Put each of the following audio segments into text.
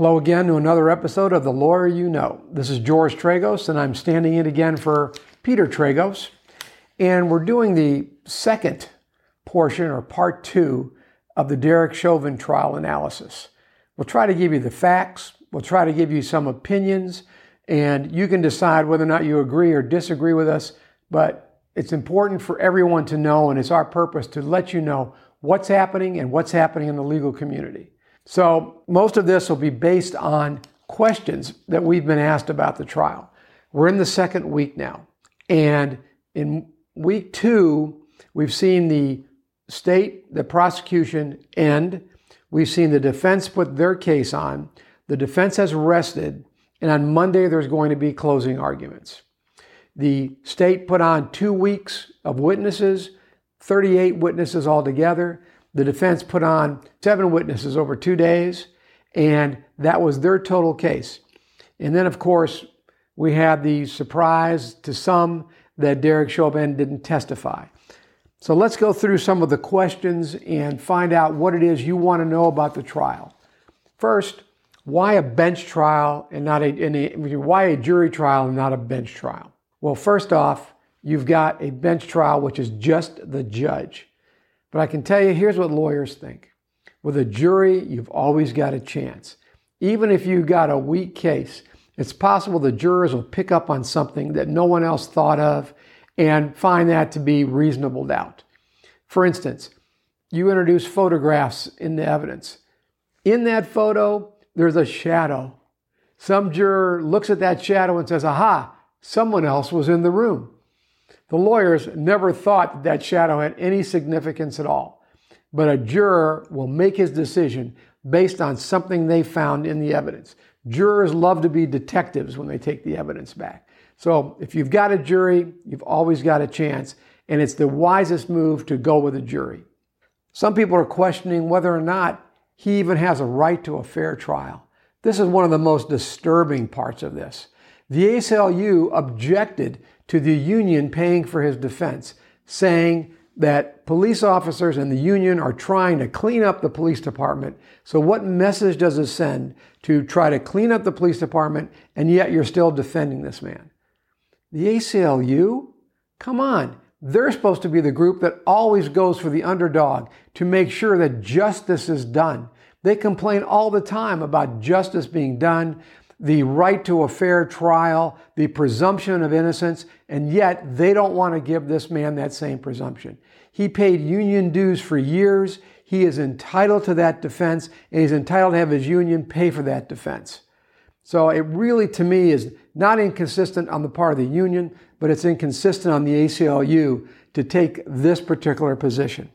Hello again to another episode of The Lawyer You Know. This is George Tragos, and I'm standing in again for Peter Tragos. And we're doing the second portion or part two of the Derek Chauvin trial analysis. We'll try to give you the facts, we'll try to give you some opinions, and you can decide whether or not you agree or disagree with us. But it's important for everyone to know, and it's our purpose to let you know what's happening and what's happening in the legal community. So, most of this will be based on questions that we've been asked about the trial. We're in the second week now. And in week two, we've seen the state, the prosecution end. We've seen the defense put their case on. The defense has rested. And on Monday, there's going to be closing arguments. The state put on two weeks of witnesses, 38 witnesses altogether. The defense put on seven witnesses over two days, and that was their total case. And then, of course, we had the surprise to some that Derek Chauvin didn't testify. So let's go through some of the questions and find out what it is you want to know about the trial. First, why a bench trial and not a, a why a jury trial and not a bench trial? Well, first off, you've got a bench trial which is just the judge. But I can tell you, here's what lawyers think. With a jury, you've always got a chance. Even if you've got a weak case, it's possible the jurors will pick up on something that no one else thought of and find that to be reasonable doubt. For instance, you introduce photographs in the evidence. In that photo, there's a shadow. Some juror looks at that shadow and says, Aha, someone else was in the room. The lawyers never thought that, shadow had any significance at all. But a juror will make his decision based on something they found in the evidence. Jurors love to be detectives when they take the evidence back. So if you've got a jury, you've always got a chance, and it's the wisest move to go with a jury. Some people are questioning whether or not he even has a right to a fair trial. This is one of the most disturbing parts of this. The ACLU objected to the union paying for his defense, saying that police officers and the union are trying to clean up the police department. So, what message does it send to try to clean up the police department and yet you're still defending this man? The ACLU? Come on. They're supposed to be the group that always goes for the underdog to make sure that justice is done. They complain all the time about justice being done, the right to a fair trial, the presumption of innocence, and yet they don't want to give this man that same presumption. He paid union dues for years. He is entitled to that defense, and he's entitled to have his union pay for that defense. So it really, to me, is not inconsistent on the part of the union, but it's inconsistent on the ACLU to take this particular position.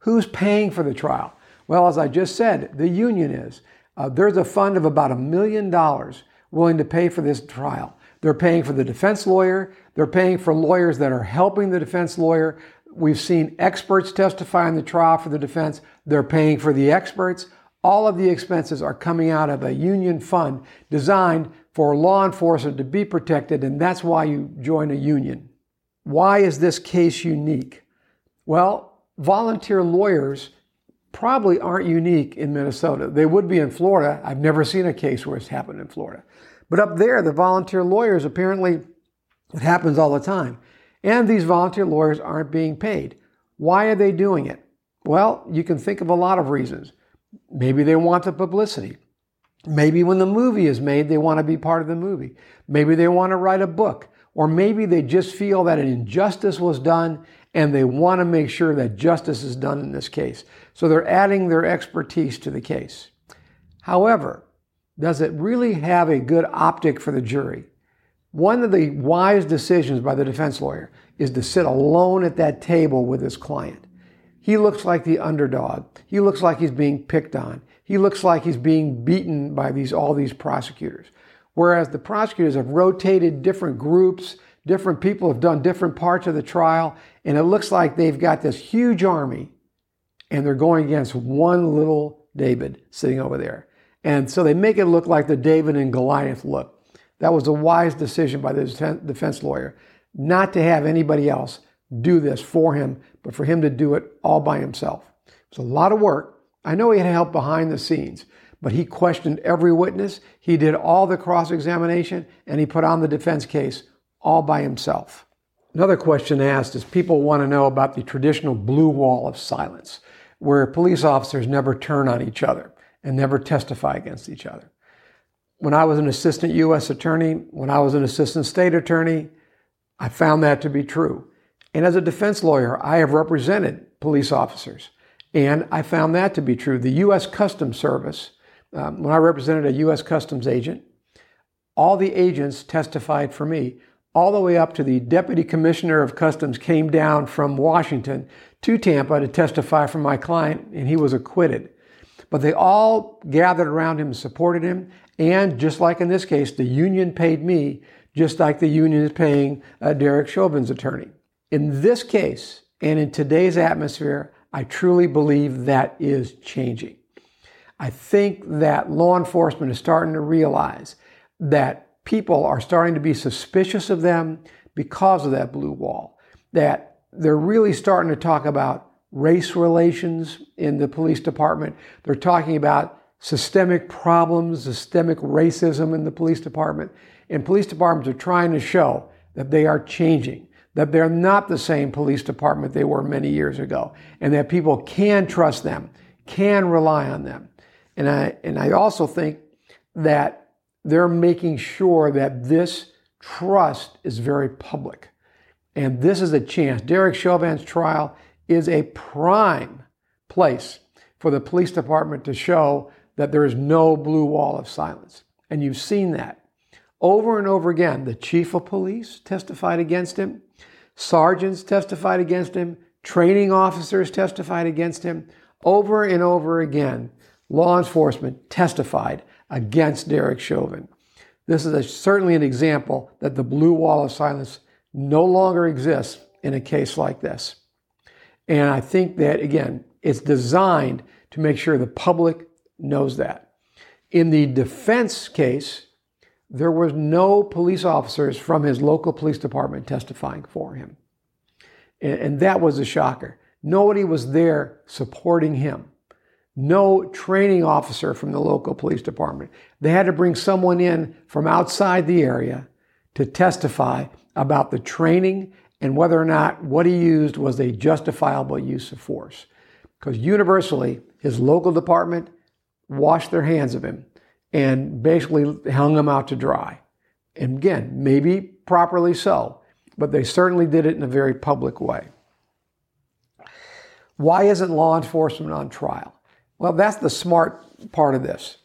Who's paying for the trial? Well, as I just said, the union is. Uh, there's a fund of about a million dollars willing to pay for this trial. They're paying for the defense lawyer. They're paying for lawyers that are helping the defense lawyer. We've seen experts testify in the trial for the defense. They're paying for the experts. All of the expenses are coming out of a union fund designed for law enforcement to be protected, and that's why you join a union. Why is this case unique? Well, volunteer lawyers probably aren't unique in Minnesota. They would be in Florida. I've never seen a case where it's happened in Florida. But up there, the volunteer lawyers apparently, it happens all the time. And these volunteer lawyers aren't being paid. Why are they doing it? Well, you can think of a lot of reasons. Maybe they want the publicity. Maybe when the movie is made, they want to be part of the movie. Maybe they want to write a book. Or maybe they just feel that an injustice was done and they want to make sure that justice is done in this case. So they're adding their expertise to the case. However, does it really have a good optic for the jury? One of the wise decisions by the defense lawyer is to sit alone at that table with his client. He looks like the underdog. He looks like he's being picked on. He looks like he's being beaten by these all these prosecutors. Whereas the prosecutors have rotated different groups, different people have done different parts of the trial, and it looks like they've got this huge army and they're going against one little David sitting over there. And so they make it look like the David and Goliath look. That was a wise decision by the defense lawyer not to have anybody else do this for him, but for him to do it all by himself. It's a lot of work. I know he had help behind the scenes, But he questioned every witness, he did all the cross examination, and he put on the defense case all by himself. Another question asked is people want to know about the traditional blue wall of silence, where police officers never turn on each other and never testify against each other. When I was an assistant U.S. attorney, when I was an assistant state attorney, I found that to be true. And as a defense lawyer, I have represented police officers, and I found that to be true. The U.S. Customs Service, um, when I represented a U.S. Customs agent, all the agents testified for me, all the way up to the Deputy Commissioner of Customs came down from Washington to Tampa to testify for my client, and he was acquitted. But they all gathered around him and supported him. And just like in this case, the union paid me, just like the union is paying uh, Derek Chauvin's attorney. In this case, and in today's atmosphere, I truly believe that is changing. I think that law enforcement is starting to realize that people are starting to be suspicious of them because of that blue wall, that they're really starting to talk about race relations in the police department. They're talking about systemic problems, systemic racism in the police department. And police departments are trying to show that they are changing, that they're not the same police department they were many years ago, and that people can trust them, can rely on them. And I, and I also think that they're making sure that this trust is very public. And this is a chance. Derek Chauvin's trial is a prime place for the police department to show that there is no blue wall of silence. And you've seen that. Over and over again, the chief of police testified against him, sergeants testified against him, training officers testified against him. Over and over again, law enforcement testified against Derek Chauvin. This is a, certainly an example that the blue wall of silence no longer exists in a case like this. And I think that, again, it's designed to make sure the public knows that. In the defense case, there was no police officers from his local police department testifying for him. And, and that was a shocker. Nobody was there supporting him. No training officer from the local police department. They had to bring someone in from outside the area to testify about the training and whether or not what he used was a justifiable use of force. Because universally, his local department washed their hands of him and basically hung him out to dry. And again, maybe properly so, but they certainly did it in a very public way. Why isn't law enforcement on trial? Well, that's the smart part of this.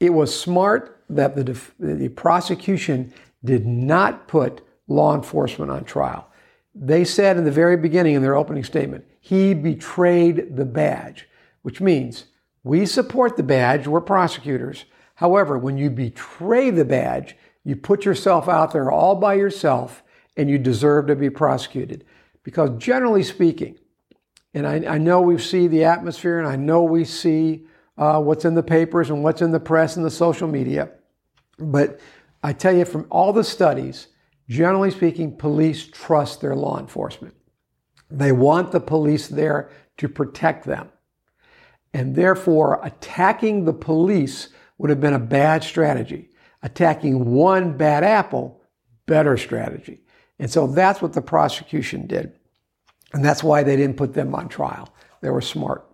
It was smart that the, the prosecution did not put law enforcement on trial. They said in the very beginning in their opening statement, he betrayed the badge, which means we support the badge, we're prosecutors. However, when you betray the badge, you put yourself out there all by yourself and you deserve to be prosecuted. Because generally speaking, and I, I know we see the atmosphere and I know we see uh, what's in the papers and what's in the press and the social media, but I tell you from all the studies, Generally speaking, police trust their law enforcement. They want the police there to protect them. And therefore, attacking the police would have been a bad strategy. Attacking one bad apple, better strategy. And so that's what the prosecution did. And that's why they didn't put them on trial. They were smart.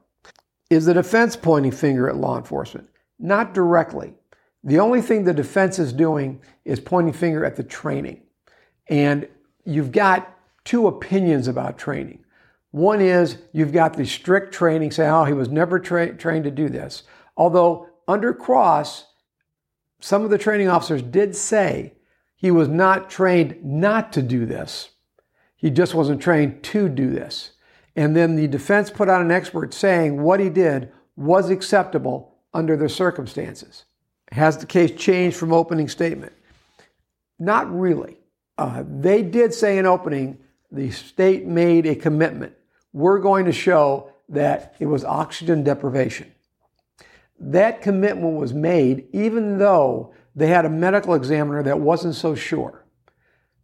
Is the defense pointing finger at law enforcement? Not directly. The only thing the defense is doing is pointing finger at the training. And you've got two opinions about training. One is you've got the strict training saying, oh, he was never tra- trained to do this. Although under Cross, some of the training officers did say he was not trained not to do this. He just wasn't trained to do this. And then the defense put out an expert saying what he did was acceptable under the circumstances. Has the case changed from opening statement? Not really. Uh, they did say in opening, the state made a commitment. We're going to show that it was oxygen deprivation. That commitment was made even though they had a medical examiner that wasn't so sure.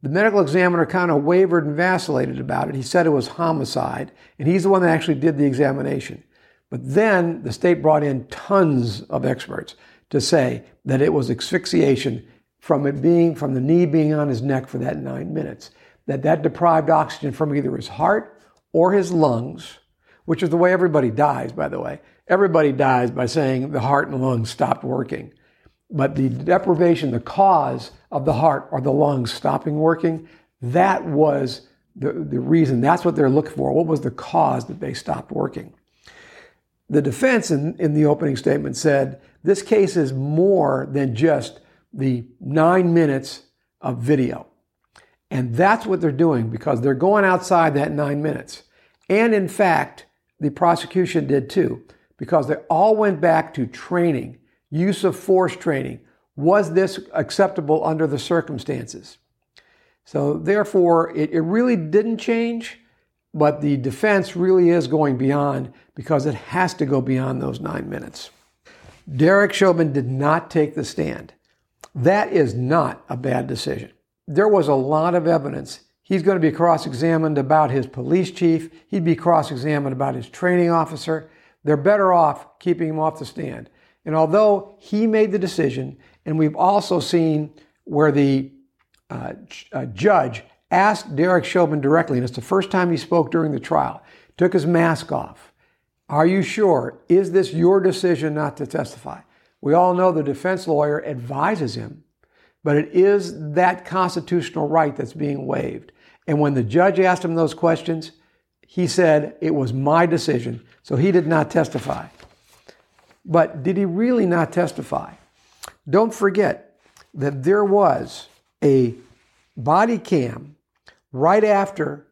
The medical examiner kind of wavered and vacillated about it. He said it was homicide, and he's the one that actually did the examination. But then the state brought in tons of experts to say that it was asphyxiation from it being from the knee being on his neck for that nine minutes. That that deprived oxygen from either his heart or his lungs, which is the way everybody dies, by the way. Everybody dies by saying the heart and lungs stopped working. But the deprivation, the cause of the heart or the lungs stopping working, that was the, the reason. That's what they're looking for. What was the cause that they stopped working? The defense in, in the opening statement said this case is more than just the nine minutes of video. And that's what they're doing because they're going outside that nine minutes. And in fact, the prosecution did too, because they all went back to training, use of force training. Was this acceptable under the circumstances? So, therefore, it, it really didn't change, but the defense really is going beyond because it has to go beyond those nine minutes. Derek Chauvin did not take the stand. That is not a bad decision. There was a lot of evidence. He's going to be cross examined about his police chief, he'd be cross examined about his training officer. They're better off keeping him off the stand. And although he made the decision, and we've also seen where the uh, uh, judge asked Derek Chauvin directly, and it's the first time he spoke during the trial, took his mask off. Are you sure? Is this your decision not to testify? We all know the defense lawyer advises him, but it is that constitutional right that's being waived. And when the judge asked him those questions, he said, It was my decision. So he did not testify. But did he really not testify? Don't forget that there was a body cam right after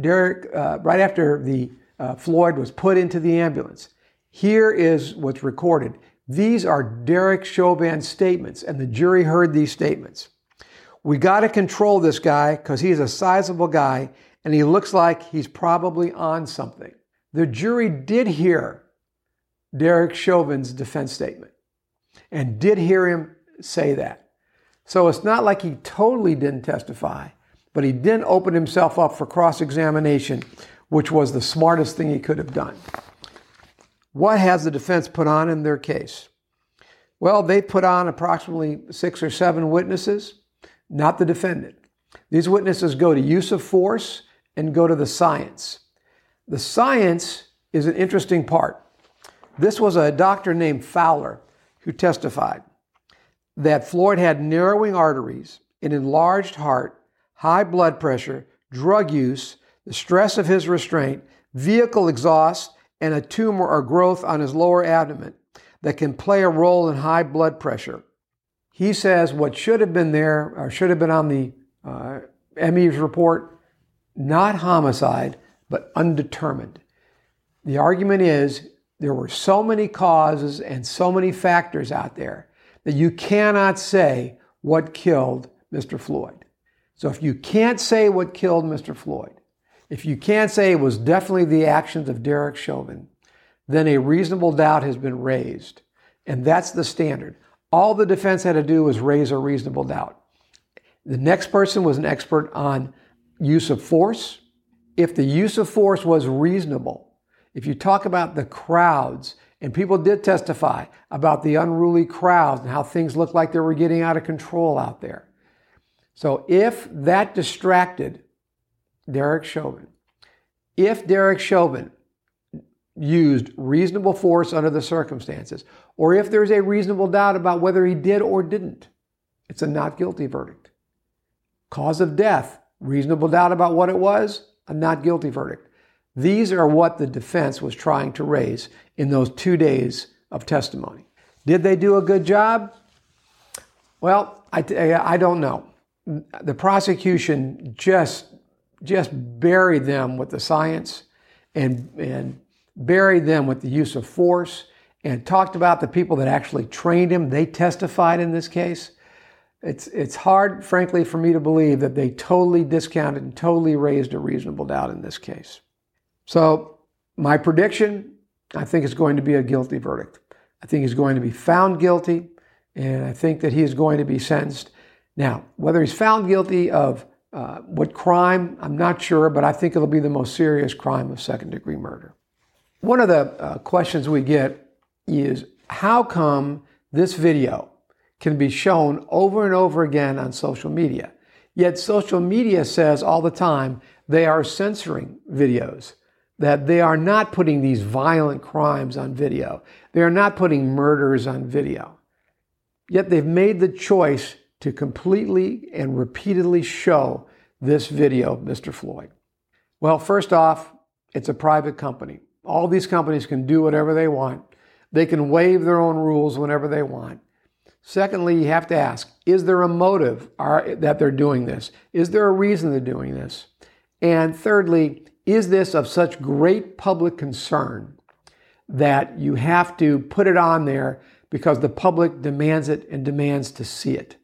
Derek, uh, right after the uh, Floyd was put into the ambulance. Here is what's recorded. These are Derek Chauvin's statements, and the jury heard these statements. We got to control this guy because he's a sizable guy and he looks like he's probably on something. The jury did hear Derek Chauvin's defense statement and did hear him say that. So it's not like he totally didn't testify, but he didn't open himself up for cross examination, which was the smartest thing he could have done. What has the defense put on in their case? Well, they put on approximately six or seven witnesses, not the defendant. These witnesses go to use of force and go to the science. The science is an interesting part. This was a doctor named Fowler who testified that Floyd had narrowing arteries, an enlarged heart, high blood pressure, drug use, the stress of his restraint, vehicle exhaust, and a tumor or growth on his lower abdomen that can play a role in high blood pressure. He says what should have been there or should have been on the uh, ME's report, not homicide, but undetermined. The argument is there were so many causes and so many factors out there that you cannot say what killed Mr. Floyd. So if you can't say what killed Mr. Floyd, if you can't say it was definitely the actions of Derek Chauvin, then a reasonable doubt has been raised. And that's the standard. All the defense had to do was raise a reasonable doubt. The next person was an expert on use of force. If the use of force was reasonable, if you talk about the crowds, and people did testify about the unruly crowds and how things looked like they were getting out of control out there. So if that distracted Derek Chauvin, if Derek Chauvin used reasonable force under the circumstances, or if there's a reasonable doubt about whether he did or didn't, it's a not guilty verdict. Cause of death, reasonable doubt about what it was, a not guilty verdict. These are what the defense was trying to raise in those two days of testimony. Did they do a good job? Well, I, I don't know. The prosecution just, just buried them with the science and, and buried them with the use of force and talked about the people that actually trained him. They testified in this case. It's, it's hard, frankly, for me to believe that they totally discounted and totally raised a reasonable doubt in this case. So, my prediction I think it's going to be a guilty verdict. I think he's going to be found guilty, and I think that he is going to be sentenced. Now, whether he's found guilty of uh, what crime, I'm not sure, but I think it'll be the most serious crime of second degree murder. One of the uh, questions we get is how come this video can be shown over and over again on social media? Yet social media says all the time they are censoring videos, that they are not putting these violent crimes on video. They are not putting murders on video. Yet they've made the choice to completely and repeatedly show this video Mr. Floyd. Well, first off, it's a private company. All these companies can do whatever they want. They can waive their own rules whenever they want. Secondly, you have to ask is there a motive that they're doing this? Is there a reason they're doing this? And thirdly, is this of such great public concern that you have to put it on there because the public demands it and demands to see it?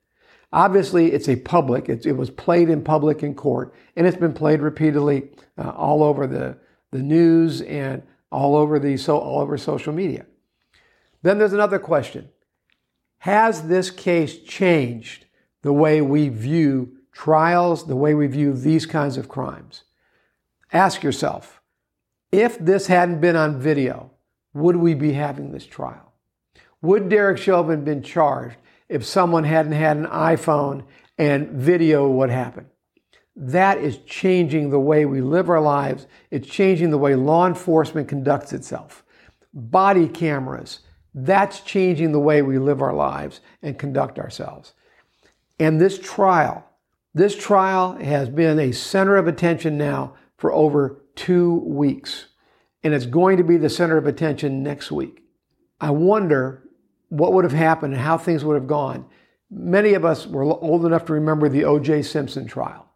Obviously, it's a public, it, it was played in public in court, and it's been played repeatedly uh, all over the, the news and all over, the, so, all over social media. Then there's another question Has this case changed the way we view trials, the way we view these kinds of crimes? Ask yourself if this hadn't been on video, would we be having this trial? Would Derek Chauvin been charged if someone hadn't had an iPhone and video what happened? That is changing the way we live our lives. It's changing the way law enforcement conducts itself. Body cameras, that's changing the way we live our lives and conduct ourselves. And this trial, this trial has been a center of attention now for over two weeks. And it's going to be the center of attention next week. I wonder what would have happened and how things would have gone. Many of us were old enough to remember the O.J. Simpson trial.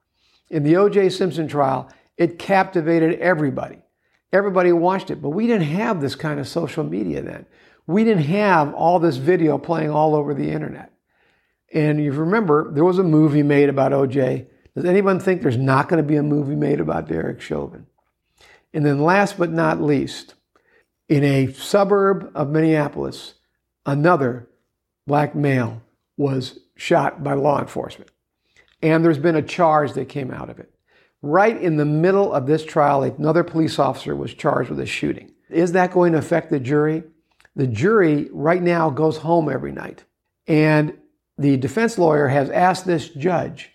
In the O.J. Simpson trial, it captivated everybody. Everybody watched it, but we didn't have this kind of social media then. We didn't have all this video playing all over the internet. And you remember, there was a movie made about OJ. Does anyone think there's not going to be a movie made about Derek Chauvin? And then, last but not least, in a suburb of Minneapolis, another black male was shot by law enforcement. And there's been a charge that came out of it. Right in the middle of this trial, another police officer was charged with a shooting. Is that going to affect the jury? The jury right now goes home every night. And the defense lawyer has asked this judge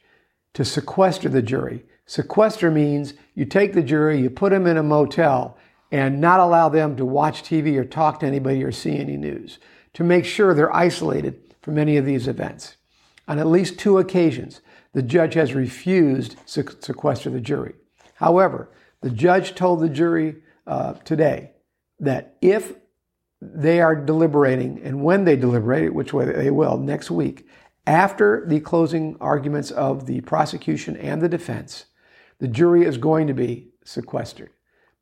to sequester the jury. Sequester means you take the jury, you put them in a motel, and not allow them to watch TV or talk to anybody or see any news to make sure they're isolated from any of these events. On at least two occasions, the judge has refused to sequester the jury. However, the judge told the jury uh, today that if they are deliberating, and when they deliberate, which way they will next week, after the closing arguments of the prosecution and the defense, the jury is going to be sequestered.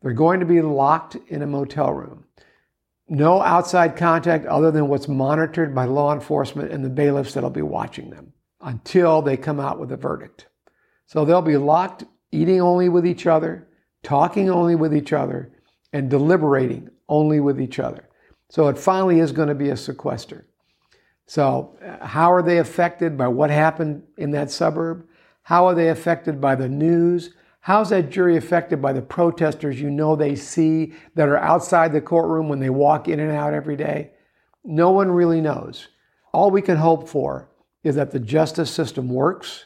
They're going to be locked in a motel room. No outside contact other than what's monitored by law enforcement and the bailiffs that'll be watching them until they come out with a verdict. So they'll be locked, eating only with each other, talking only with each other, and deliberating only with each other. So it finally is going to be a sequester. So, uh, how are they affected by what happened in that suburb? How are they affected by the news? How's that jury affected by the protesters you know they see that are outside the courtroom when they walk in and out every day? No one really knows. All we can hope for is that the justice system works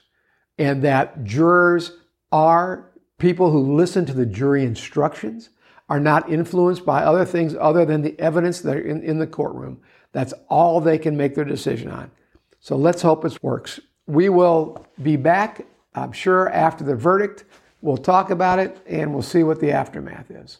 and that jurors are people who listen to the jury instructions are not influenced by other things other than the evidence that are in, in the courtroom. That's all they can make their decision on. So let's hope it works. We will be back, I'm sure, after the verdict. We'll talk about it and we'll see what the aftermath is.